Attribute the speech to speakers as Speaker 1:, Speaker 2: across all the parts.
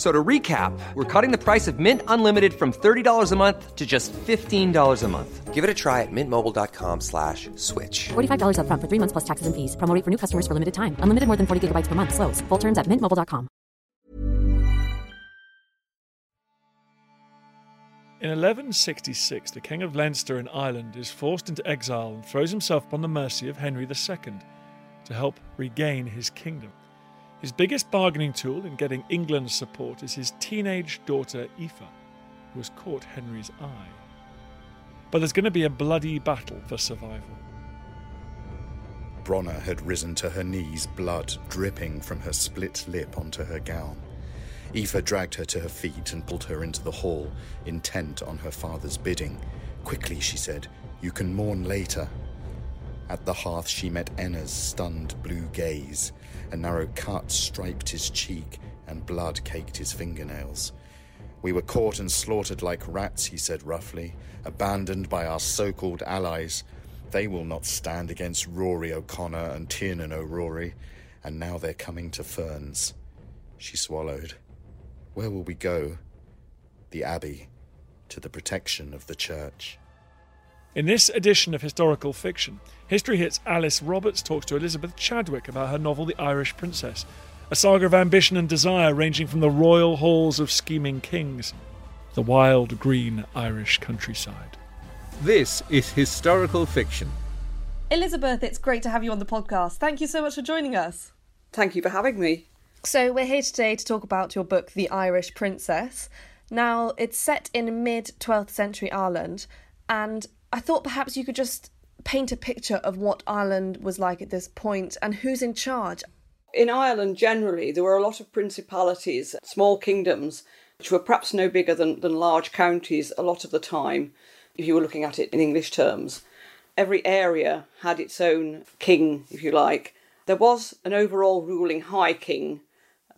Speaker 1: F- So to recap, we're cutting the price of Mint Unlimited from $30 a month to just $15 a month. Give it a try at mintmobile.com slash switch.
Speaker 2: $45 upfront for three months plus taxes and fees. Promo rate for new customers for limited time. Unlimited more than 40 gigabytes per month. Slows. Full terms at mintmobile.com.
Speaker 3: In 1166, the King of Leinster in Ireland is forced into exile and throws himself upon the mercy of Henry II to help regain his kingdom. His biggest bargaining tool in getting England's support is his teenage daughter Aoife, who has caught Henry's eye. But there's going to be a bloody battle for survival.
Speaker 4: Bronner had risen to her knees, blood dripping from her split lip onto her gown. Aoife dragged her to her feet and pulled her into the hall, intent on her father's bidding. Quickly, she said, you can mourn later. At the hearth, she met Enna's stunned blue gaze. A narrow cut striped his cheek, and blood caked his fingernails. We were caught and slaughtered like rats, he said roughly, abandoned by our so called allies. They will not stand against Rory O'Connor and Tiernan O'Rourke, and now they're coming to Ferns. She swallowed. Where will we go? The Abbey, to the protection of the Church.
Speaker 3: In this edition of Historical Fiction, History Hits Alice Roberts talks to Elizabeth Chadwick about her novel The Irish Princess, a saga of ambition and desire ranging from the royal halls of scheming kings to the wild green Irish countryside.
Speaker 5: This is historical fiction.
Speaker 6: Elizabeth, it's great to have you on the podcast. Thank you so much for joining us.
Speaker 7: Thank you for having me.
Speaker 6: So, we're here today to talk about your book, The Irish Princess. Now, it's set in mid 12th century Ireland, and I thought perhaps you could just paint a picture of what Ireland was like at this point and who's in charge.
Speaker 7: In Ireland, generally, there were a lot of principalities, small kingdoms, which were perhaps no bigger than, than large counties a lot of the time, if you were looking at it in English terms. Every area had its own king, if you like. There was an overall ruling high king,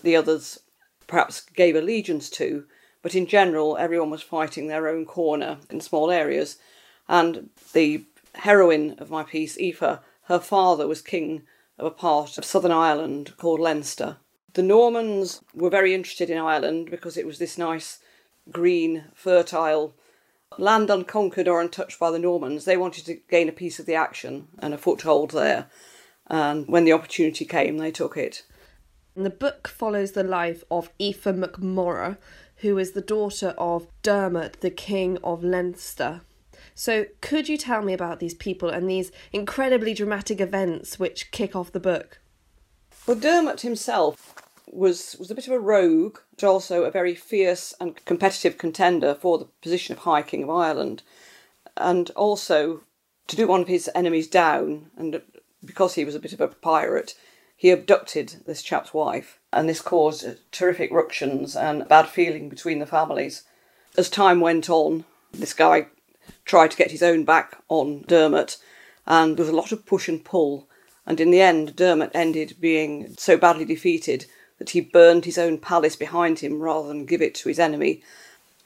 Speaker 7: the others perhaps gave allegiance to, but in general, everyone was fighting their own corner in small areas. And the heroine of my piece, Aoife, her father was king of a part of southern Ireland called Leinster. The Normans were very interested in Ireland because it was this nice, green, fertile land unconquered or untouched by the Normans. They wanted to gain a piece of the action and a foothold there. And when the opportunity came, they took it.
Speaker 6: And the book follows the life of Aoife MacMurrough, who is the daughter of Dermot, the King of Leinster. So, could you tell me about these people and these incredibly dramatic events which kick off the book?
Speaker 7: Well, Dermot himself was was a bit of a rogue, but also a very fierce and competitive contender for the position of High King of Ireland, and also to do one of his enemies down. And because he was a bit of a pirate, he abducted this chap's wife, and this caused terrific ructions and bad feeling between the families. As time went on, this guy tried to get his own back on Dermot, and there was a lot of push and pull. And in the end, Dermot ended being so badly defeated that he burned his own palace behind him rather than give it to his enemy.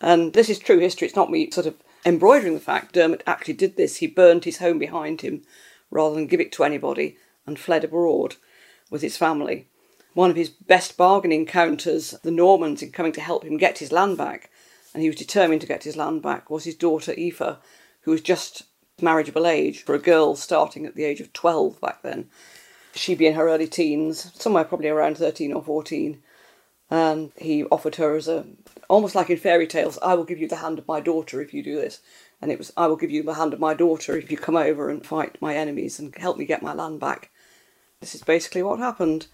Speaker 7: And this is true history, it's not me sort of embroidering the fact. Dermot actually did this. He burned his home behind him rather than give it to anybody and fled abroad with his family. One of his best bargaining counters, the Normans, in coming to help him get his land back, and he was determined to get his land back, was his daughter Aoife, who was just marriageable age for a girl starting at the age of 12 back then. She'd be in her early teens, somewhere probably around 13 or 14. And he offered her as a, almost like in fairy tales, I will give you the hand of my daughter if you do this. And it was, I will give you the hand of my daughter if you come over and fight my enemies and help me get my land back. This is basically what happened.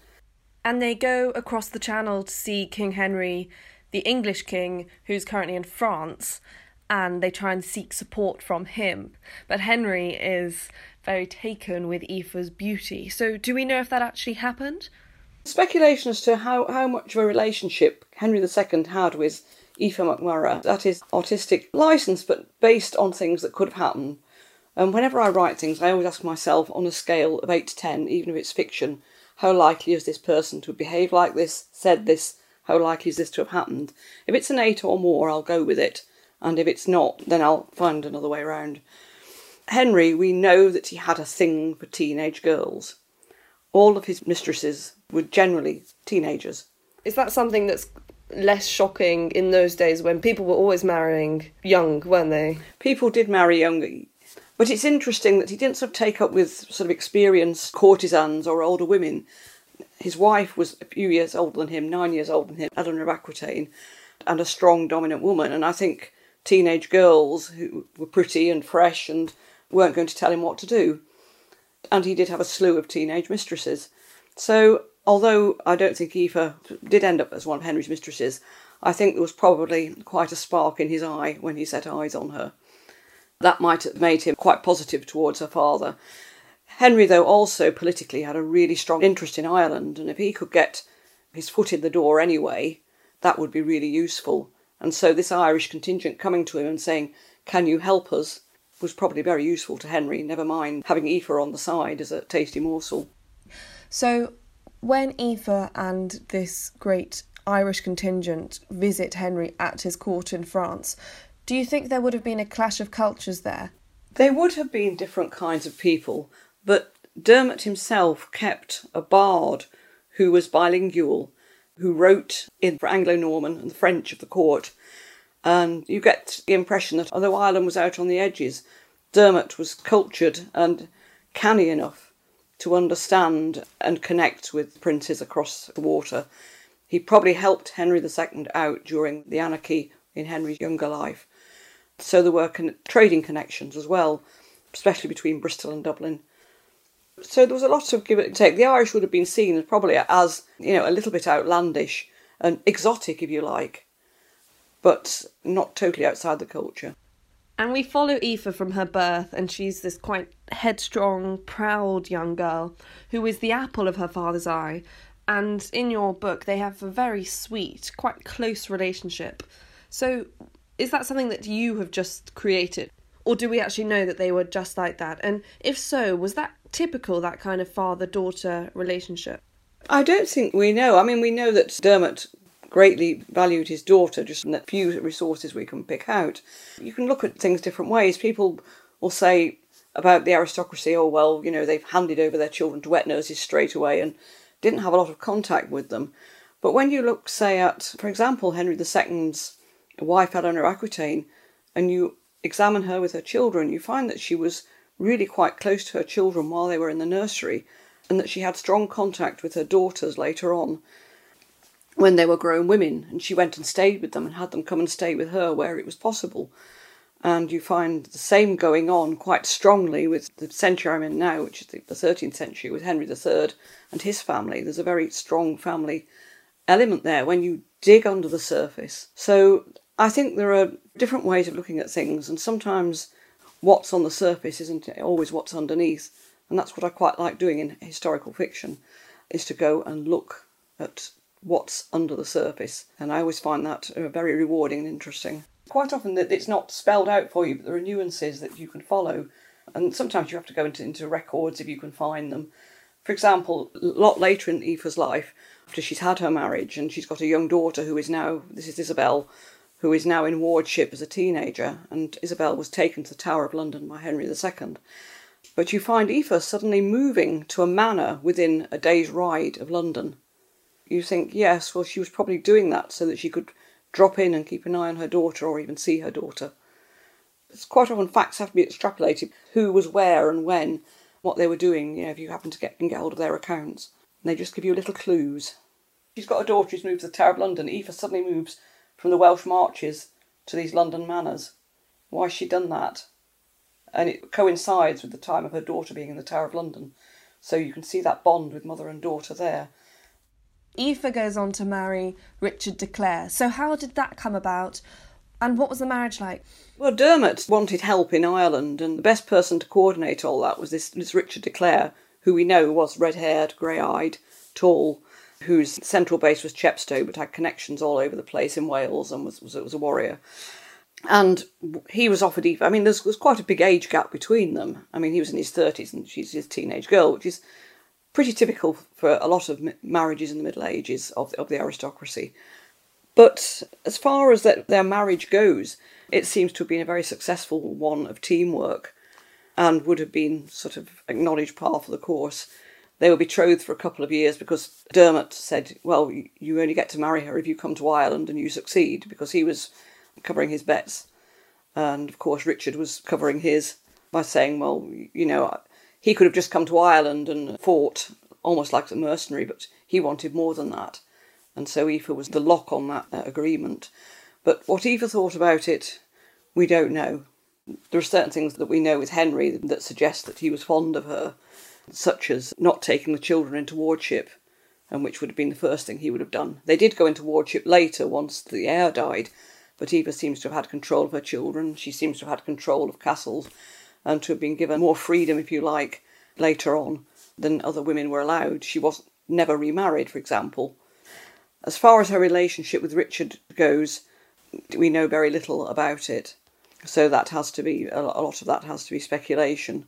Speaker 6: And they go across the channel to see King Henry, the English king, who's currently in France, and they try and seek support from him. But Henry is very taken with Aoife's beauty. So, do we know if that actually happened?
Speaker 7: Speculation as to how, how much of a relationship Henry II had with Aoife MacMurrough, that is artistic license, but based on things that could have happened. And whenever I write things, I always ask myself on a scale of 8 to 10, even if it's fiction, how likely is this person to behave like this, said this, how likely is this to have happened? If it's an 8 or more, I'll go with it, and if it's not, then I'll find another way around. Henry, we know that he had a thing for teenage girls. All of his mistresses were generally teenagers.
Speaker 6: Is that something that's less shocking in those days when people were always marrying young, weren't they?
Speaker 7: People did marry young, but it's interesting that he didn't sort of take up with sort of experienced courtesans or older women. His wife was a few years older than him, nine years older than him, Eleanor of Aquitaine, and a strong, dominant woman. And I think teenage girls who were pretty and fresh and weren't going to tell him what to do. And he did have a slew of teenage mistresses. So, although I don't think Aoife did end up as one of Henry's mistresses, I think there was probably quite a spark in his eye when he set eyes on her. That might have made him quite positive towards her father. Henry, though, also politically had a really strong interest in Ireland, and if he could get his foot in the door anyway, that would be really useful. And so, this Irish contingent coming to him and saying, Can you help us? was probably very useful to Henry, never mind having Aoife on the side as a tasty morsel.
Speaker 6: So, when Aoife and this great Irish contingent visit Henry at his court in France, do you think there would have been a clash of cultures there?
Speaker 7: There would have been different kinds of people, but Dermot himself kept a bard who was bilingual, who wrote in Anglo Norman and the French of the court, and you get the impression that although Ireland was out on the edges, Dermot was cultured and canny enough to understand and connect with princes across the water. He probably helped Henry II out during the anarchy in Henry's younger life. So there were con- trading connections as well, especially between Bristol and Dublin. So there was a lot of give and take. The Irish would have been seen probably as, you know, a little bit outlandish and exotic, if you like but not totally outside the culture.
Speaker 6: And we follow Aoife from her birth, and she's this quite headstrong, proud young girl who is the apple of her father's eye. And in your book, they have a very sweet, quite close relationship. So, is that something that you have just created? Or do we actually know that they were just like that? And if so, was that typical, that kind of father daughter relationship?
Speaker 7: I don't think we know. I mean, we know that Dermot greatly valued his daughter, just the few resources we can pick out. You can look at things different ways. People will say about the aristocracy, oh, well, you know, they've handed over their children to wet nurses straight away and didn't have a lot of contact with them. But when you look, say, at, for example, Henry II's wife, Eleanor Aquitaine, and you examine her with her children, you find that she was really quite close to her children while they were in the nursery, and that she had strong contact with her daughters later on when they were grown women, and she went and stayed with them and had them come and stay with her where it was possible. And you find the same going on quite strongly with the century I'm in now, which is the 13th century, with Henry III and his family. There's a very strong family element there when you dig under the surface. So I think there are different ways of looking at things, and sometimes what's on the surface isn't always what's underneath. And that's what I quite like doing in historical fiction, is to go and look at what's under the surface. And I always find that uh, very rewarding and interesting. Quite often that it's not spelled out for you, but there are nuances that you can follow. And sometimes you have to go into, into records if you can find them. For example, a lot later in Aoife's life, after she's had her marriage and she's got a young daughter who is now, this is Isabel, who is now in wardship as a teenager, and Isabel was taken to the Tower of London by Henry II. But you find Aoife suddenly moving to a manor within a day's ride of London you think, yes, well, she was probably doing that so that she could drop in and keep an eye on her daughter or even see her daughter. It's quite often facts have to be extrapolated who was where and when, what they were doing, you know, if you happen to get, can get hold of their accounts. And they just give you little clues. She's got a daughter who's moved to the Tower of London. Aoife suddenly moves from the Welsh marches to these London manors. Why has she done that? And it coincides with the time of her daughter being in the Tower of London. So you can see that bond with mother and daughter there.
Speaker 6: Aoife goes on to marry Richard de Clare. So, how did that come about? And what was the marriage like?
Speaker 7: Well, Dermot wanted help in Ireland, and the best person to coordinate all that was this, this Richard de Clare, who we know was red haired, grey eyed, tall, whose central base was Chepstow but had connections all over the place in Wales and was, was, was a warrior. And he was offered. I mean, there's, there's quite a big age gap between them. I mean, he was in his 30s and she's his teenage girl, which is pretty typical for a lot of marriages in the Middle Ages of, of the aristocracy. But as far as that, their marriage goes, it seems to have been a very successful one of teamwork and would have been sort of acknowledged par for the course. They were betrothed for a couple of years because Dermot said, Well, you only get to marry her if you come to Ireland and you succeed, because he was covering his bets. And of course, Richard was covering his by saying, Well, you know, he could have just come to Ireland and fought almost like a mercenary, but he wanted more than that. And so Aoife was the lock on that uh, agreement. But what Aoife thought about it, we don't know. There are certain things that we know with Henry that suggest that he was fond of her, such as not taking the children into wardship, and which would have been the first thing he would have done. They did go into wardship later once the heir died, but Aoife seems to have had control of her children. She seems to have had control of castles and to have been given more freedom, if you like, later on than other women were allowed. She was never remarried, for example. As far as her relationship with Richard goes, we know very little about it. So that has to be a lot of that has to be speculation.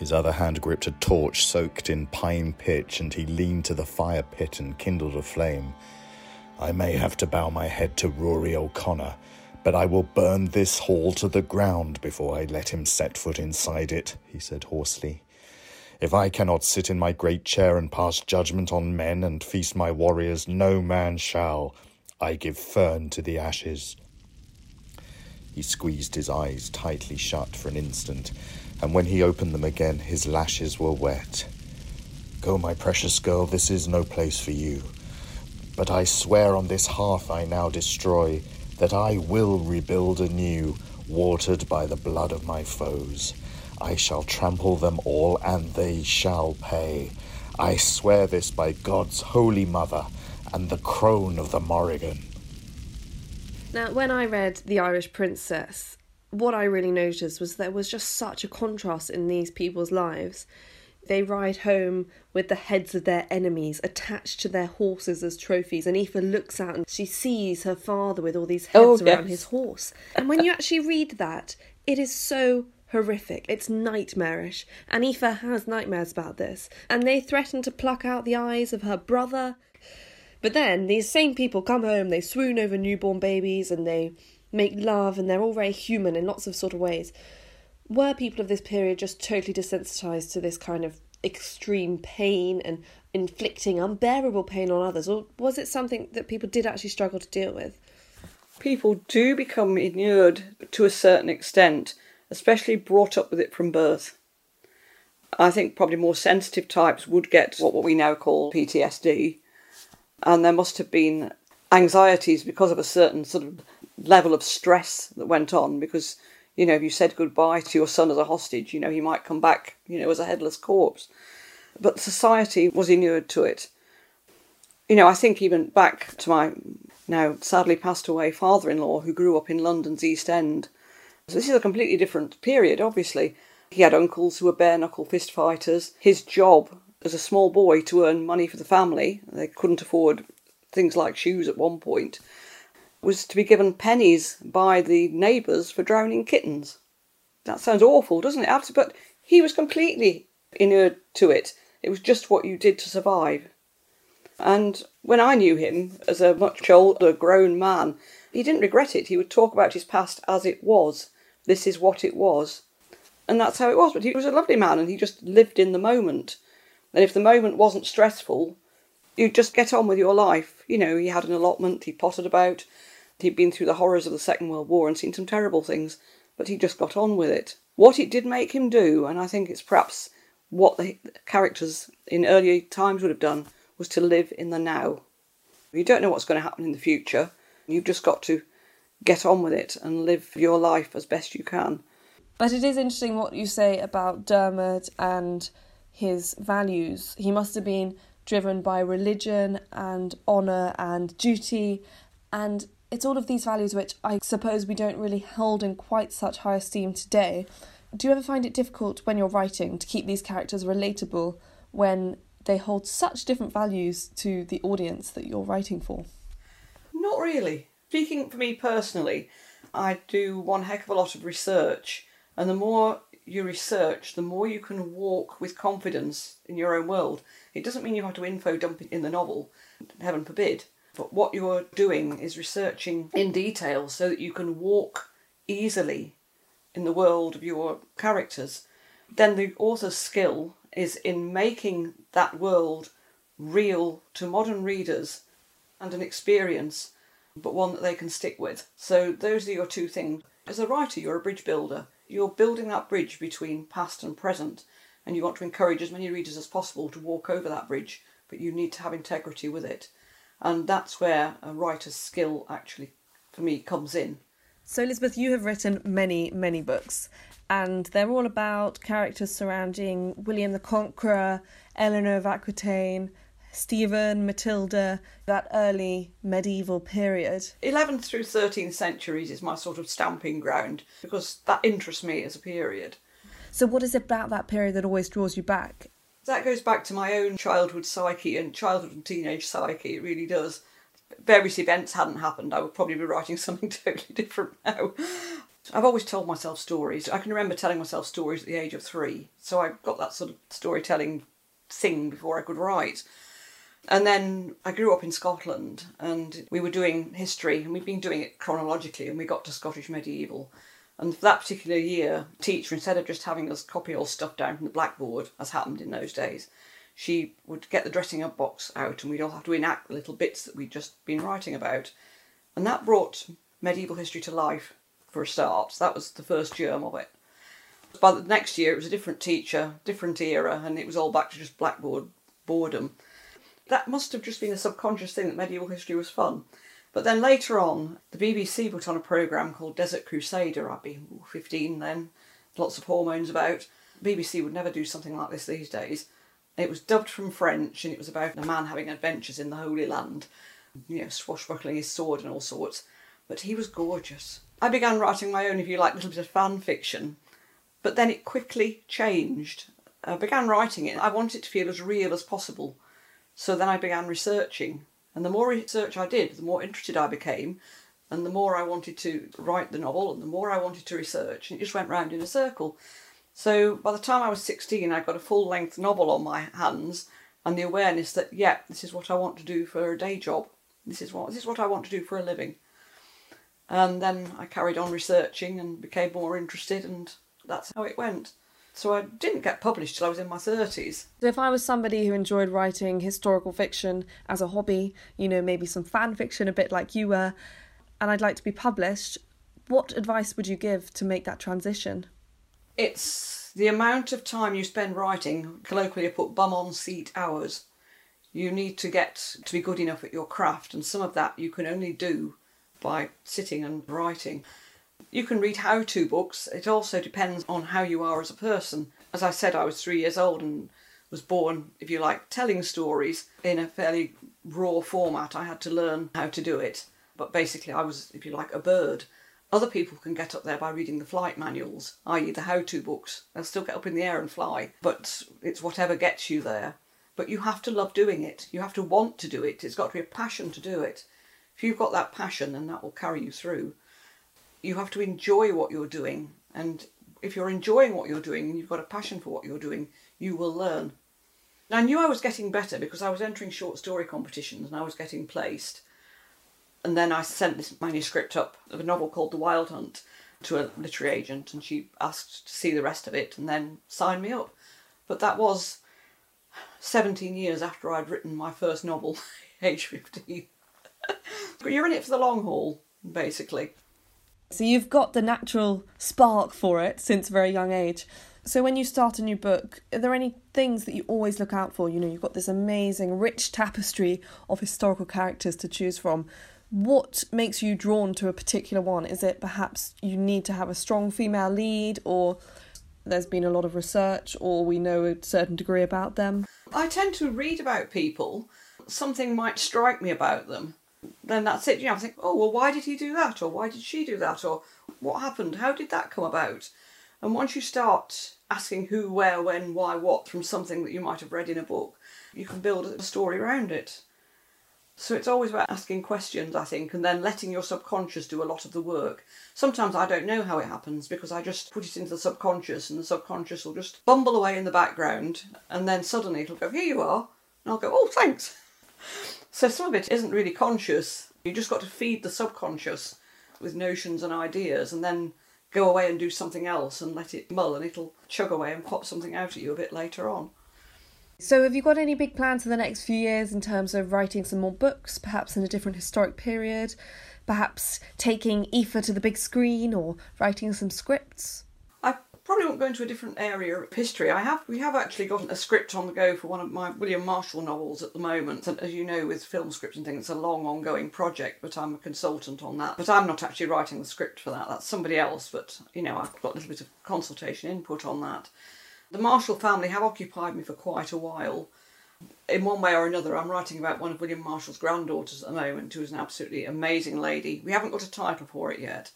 Speaker 4: His other hand gripped a torch soaked in pine pitch, and he leaned to the fire pit and kindled a flame. I may have to bow my head to Rory O'Connor, but I will burn this hall to the ground before I let him set foot inside it, he said hoarsely. If I cannot sit in my great chair and pass judgment on men and feast my warriors, no man shall. I give fern to the ashes. He squeezed his eyes tightly shut for an instant, and when he opened them again, his lashes were wet. Go, my precious girl, this is no place for you. But I swear on this hearth I now destroy that I will rebuild anew, watered by the blood of my foes. I shall trample them all, and they shall pay. I swear this by God's holy mother and the crone of the Morrigan.
Speaker 6: Now, when I read The Irish Princess, what I really noticed was there was just such a contrast in these people's lives. They ride home with the heads of their enemies attached to their horses as trophies, and Aoife looks out and she sees her father with all these heads
Speaker 7: Oh,
Speaker 6: around
Speaker 7: yes.
Speaker 6: his horse. And when you actually read that, it is so horrific. It's nightmarish. And Aoife has nightmares about this. And they threaten to pluck out the eyes of her brother. But then these same people come home, they swoon over newborn babies, and they make love, and they're all very human in lots of sort of ways. Were people of this period just totally desensitized to this kind of extreme pain and inflicting unbearable pain on others, or was it something that people did actually struggle to deal with?
Speaker 7: People do become inured to a certain extent, especially brought up with it from birth. I think probably more sensitive types would get what, what we now call PTSD, and there must have been anxieties because of a certain sort of level of stress that went on because you know if you said goodbye to your son as a hostage you know he might come back you know as a headless corpse. But society was inured to it. You know i think even back to my now sadly passed away father-in-law who grew up in london's east end. So this is a completely different period obviously. He had uncles who were bare knuckle fist fighters. His job as a small boy to earn money for the family they couldn't afford things like shoes at one point was to be given pennies by the neighbours for drowning kittens. That sounds awful, doesn't it? But he was completely inured to it. It was just what you did to survive. And when I knew him as a much older, grown man, he didn't regret it. He would talk about his past as it was. This is what it was. And that's how it was. But he was a lovely man and he just lived in the moment. And if the moment wasn't stressful, you'd just get on with your life. You know, he had an allotment, he pottered about, He'd been through the horrors of the Second World War and seen some terrible things, but he just got on with it. What it did make him do, and I think it's perhaps what the characters in earlier times would have done, was to live in the now. You don't know what's going to happen in the future. You've just got to get on with it and live your life as best you can.
Speaker 6: But it is interesting what you say about Dermot and his values. He must have been driven by religion and honour and duty, and it's all of these values which I suppose we don't really hold in quite such high esteem today. Do you ever find it difficult when you're writing to keep these characters relatable when they hold such different values to the audience that you're writing for?
Speaker 7: Not really. Speaking for me personally, I do one heck of a lot of research, and the more you research, the more you can walk with confidence in your own world. It doesn't mean you have to info dump it in the novel, heaven forbid. But what you're doing is researching in detail so that you can walk easily in the world of your characters. Then the author's skill is in making that world real to modern readers and an experience, but one that they can stick with. So those are your two things. As a writer, you're a bridge builder. You're building that bridge between past and present, and you want to encourage as many readers as possible to walk over that bridge, but you need to have integrity with it and that's where a writer's skill actually, for me, comes in.
Speaker 6: So, Elizabeth, you have written many, many books, and they're all about characters surrounding William the Conqueror, Eleanor of Aquitaine, Stephen, Matilda, that early medieval period.
Speaker 7: 11th through 13th centuries is my sort of stamping ground because that interests me as a period.
Speaker 6: So, what is it about that period that always draws you back?
Speaker 7: That goes back to my own childhood psyche and childhood and teenage psyche, it really does. Various events hadn't happened, I would probably be writing something totally different now. I've always told myself stories. I can remember telling myself stories at the age of three, so I got that sort of storytelling thing before I could write. And then I grew up in Scotland and we were doing history and we've been doing it chronologically and we got to Scottish medieval and for that particular year, teacher, instead of just having us copy all stuff down from the blackboard, as happened in those days, she would get the dressing up box out and we'd all have to enact the little bits that we'd just been writing about. And that brought medieval history to life for a start. That was the first germ of it. By the next year, it was a different teacher, different era, and it was all back to just blackboard boredom. That must have just been a subconscious thing that medieval history was fun. But then later on, the BBC put on a programme called Desert Crusader. I'd be 15 then, lots of hormones about. BBC would never do something like this these days. It was dubbed from French and it was about a man having adventures in the Holy Land, you know, swashbuckling his sword and all sorts. But he was gorgeous. I began writing my own, if you like, little bit of fan fiction, but then it quickly changed. I began writing it. I wanted it to feel as real as possible. So then I began researching and the more research I did, the more interested I became, and the more I wanted to write the novel, and the more I wanted to research, and it just went round in a circle. So by the time I was 16, I got a full length novel on my hands, and the awareness that, yeah, this is what I want to do for a day job. This is what this is what I want to do for a living. And then I carried on researching and became more interested, and that's how it went. So I didn't get published till I was in my 30s.
Speaker 6: If I was somebody who enjoyed writing historical fiction as a hobby, you know, maybe some fan fiction, a bit like you were, and I'd like to be published, what advice would you give to make that transition?
Speaker 7: It's the amount of time you spend writing, colloquially put bum on seat hours. You need to get to be good enough at your craft, and some of that you can only do by sitting and writing. You can read how to books, it also depends on how you are as a person. As I said, I was three years old and was born, if you like, telling stories in a fairly raw format. I had to learn how to do it, but basically, I was, if you like, a bird. Other people can get up there by reading the flight manuals, i.e., the how to books. They'll still get up in the air and fly, but it's whatever gets you there. But you have to love doing it. You have to want to do it. It's got to be a passion to do it. If you've got that passion, then that will carry you through. You have to enjoy what you're doing. And if you're enjoying what you're doing and you've got a passion for what you're doing, you will learn. I knew I was getting better because I was entering short story competitions and I was getting placed. And then I sent this manuscript up of a novel called The Wild Hunt to a literary agent, and she asked to see the rest of it and then signed me up. But that was 17 years after I'd written my first novel, age 15. but you're in it for the long haul, basically.
Speaker 6: So you've got the natural spark for it since a very young age. So when you start a new book, are there any things that you always look out for? You know, you've got this amazing, rich tapestry of historical characters to choose from. What makes you drawn to a particular one? Is it perhaps you need to have a strong female lead, or there's been a lot of research, or we know a certain degree about them?
Speaker 7: I tend to read about people. Something might strike me about them. Then that's it. You know, I think, oh, well, why did he do that? Or why did she do that? Or what happened? How did that come about? And once you start asking who, where, when, why, what from something that you might have read in a book, you can build a story around it. So it's always about asking questions, I think, and then letting your subconscious do a lot of the work. Sometimes I don't know how it happens because I just put it into the subconscious and the subconscious will just bumble away in the background and then suddenly it'll go, Here you are. And I'll go, Oh, thanks. So some of it isn't really conscious. You just got to feed the subconscious with notions and ideas and then go away and do something else and let it mull and it'll chug away and pop something out at you a bit later on.
Speaker 6: So, have you got any big plans for the next few years in terms of writing some more books, perhaps in a different historic period, perhaps taking Aoife to the big screen or writing some scripts?
Speaker 7: Probably won't go into a different area of history. I have we have actually got a script on the go for one of my William Marshal novels at the moment. And as you know, with film scripts and things, it's a long ongoing project, but I'm a consultant on that. But I'm not actually writing the script for that. That's somebody else, but you know, I've got a little bit of consultation input on that. The Marshal family have occupied me for quite a while. In one way or another, I'm writing about one of William Marshal's granddaughters at the moment, who is an absolutely amazing lady. We haven't got a title for it yet,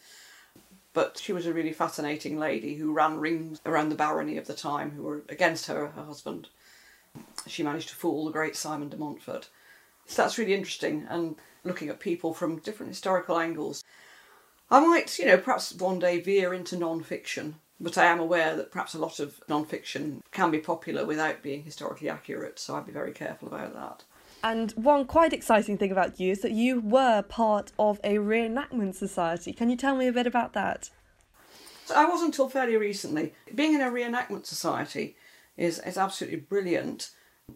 Speaker 7: but she was a really fascinating lady who ran rings around the barony of the time who were against her, her husband. She managed to fool the great Simon de Montfort. So that's really interesting, and looking at people from different historical angles. I might, you know, perhaps one day veer into non fiction but I am aware that perhaps a lot of non fiction can be popular without being historically accurate, so I'd be very careful about that.
Speaker 6: And one quite exciting thing about you is that you were part of a reenactment society. Can you tell me a bit about that?
Speaker 7: So I was until fairly recently. Being in a reenactment society is, is absolutely brilliant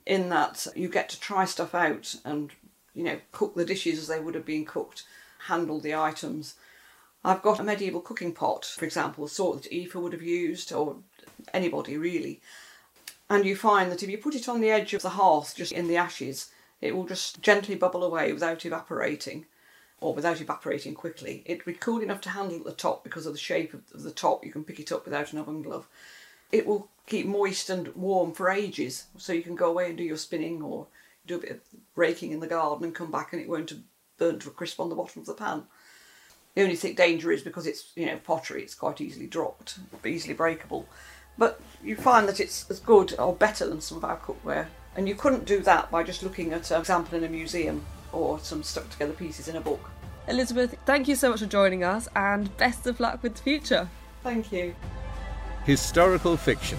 Speaker 7: in that you get to try stuff out and, you know, cook the dishes as they would have been cooked, handle the items I've got a medieval cooking pot, for example, the sort that Aoife would have used, or anybody really. And you find that if you put it on the edge of the hearth, just in the ashes, it will just gently bubble away without evaporating, or without evaporating quickly. It'll be cool enough to handle at the top because of the shape of the top. You can pick it up without an oven glove. It will keep moist and warm for ages, so you can go away and do your spinning or do a bit of raking in the garden and come back and it won't burn to a crisp on the bottom of the pan. The only thing danger is because it's you know pottery, it's quite easily dropped, easily breakable. But you find that it's as good or better than some of our cookware, and you couldn't do that by just looking at an example in a museum or some stuck together pieces in a book.
Speaker 6: Elizabeth, thank you so much for joining us, and best of luck with the future.
Speaker 7: Thank you.
Speaker 5: Historical fiction.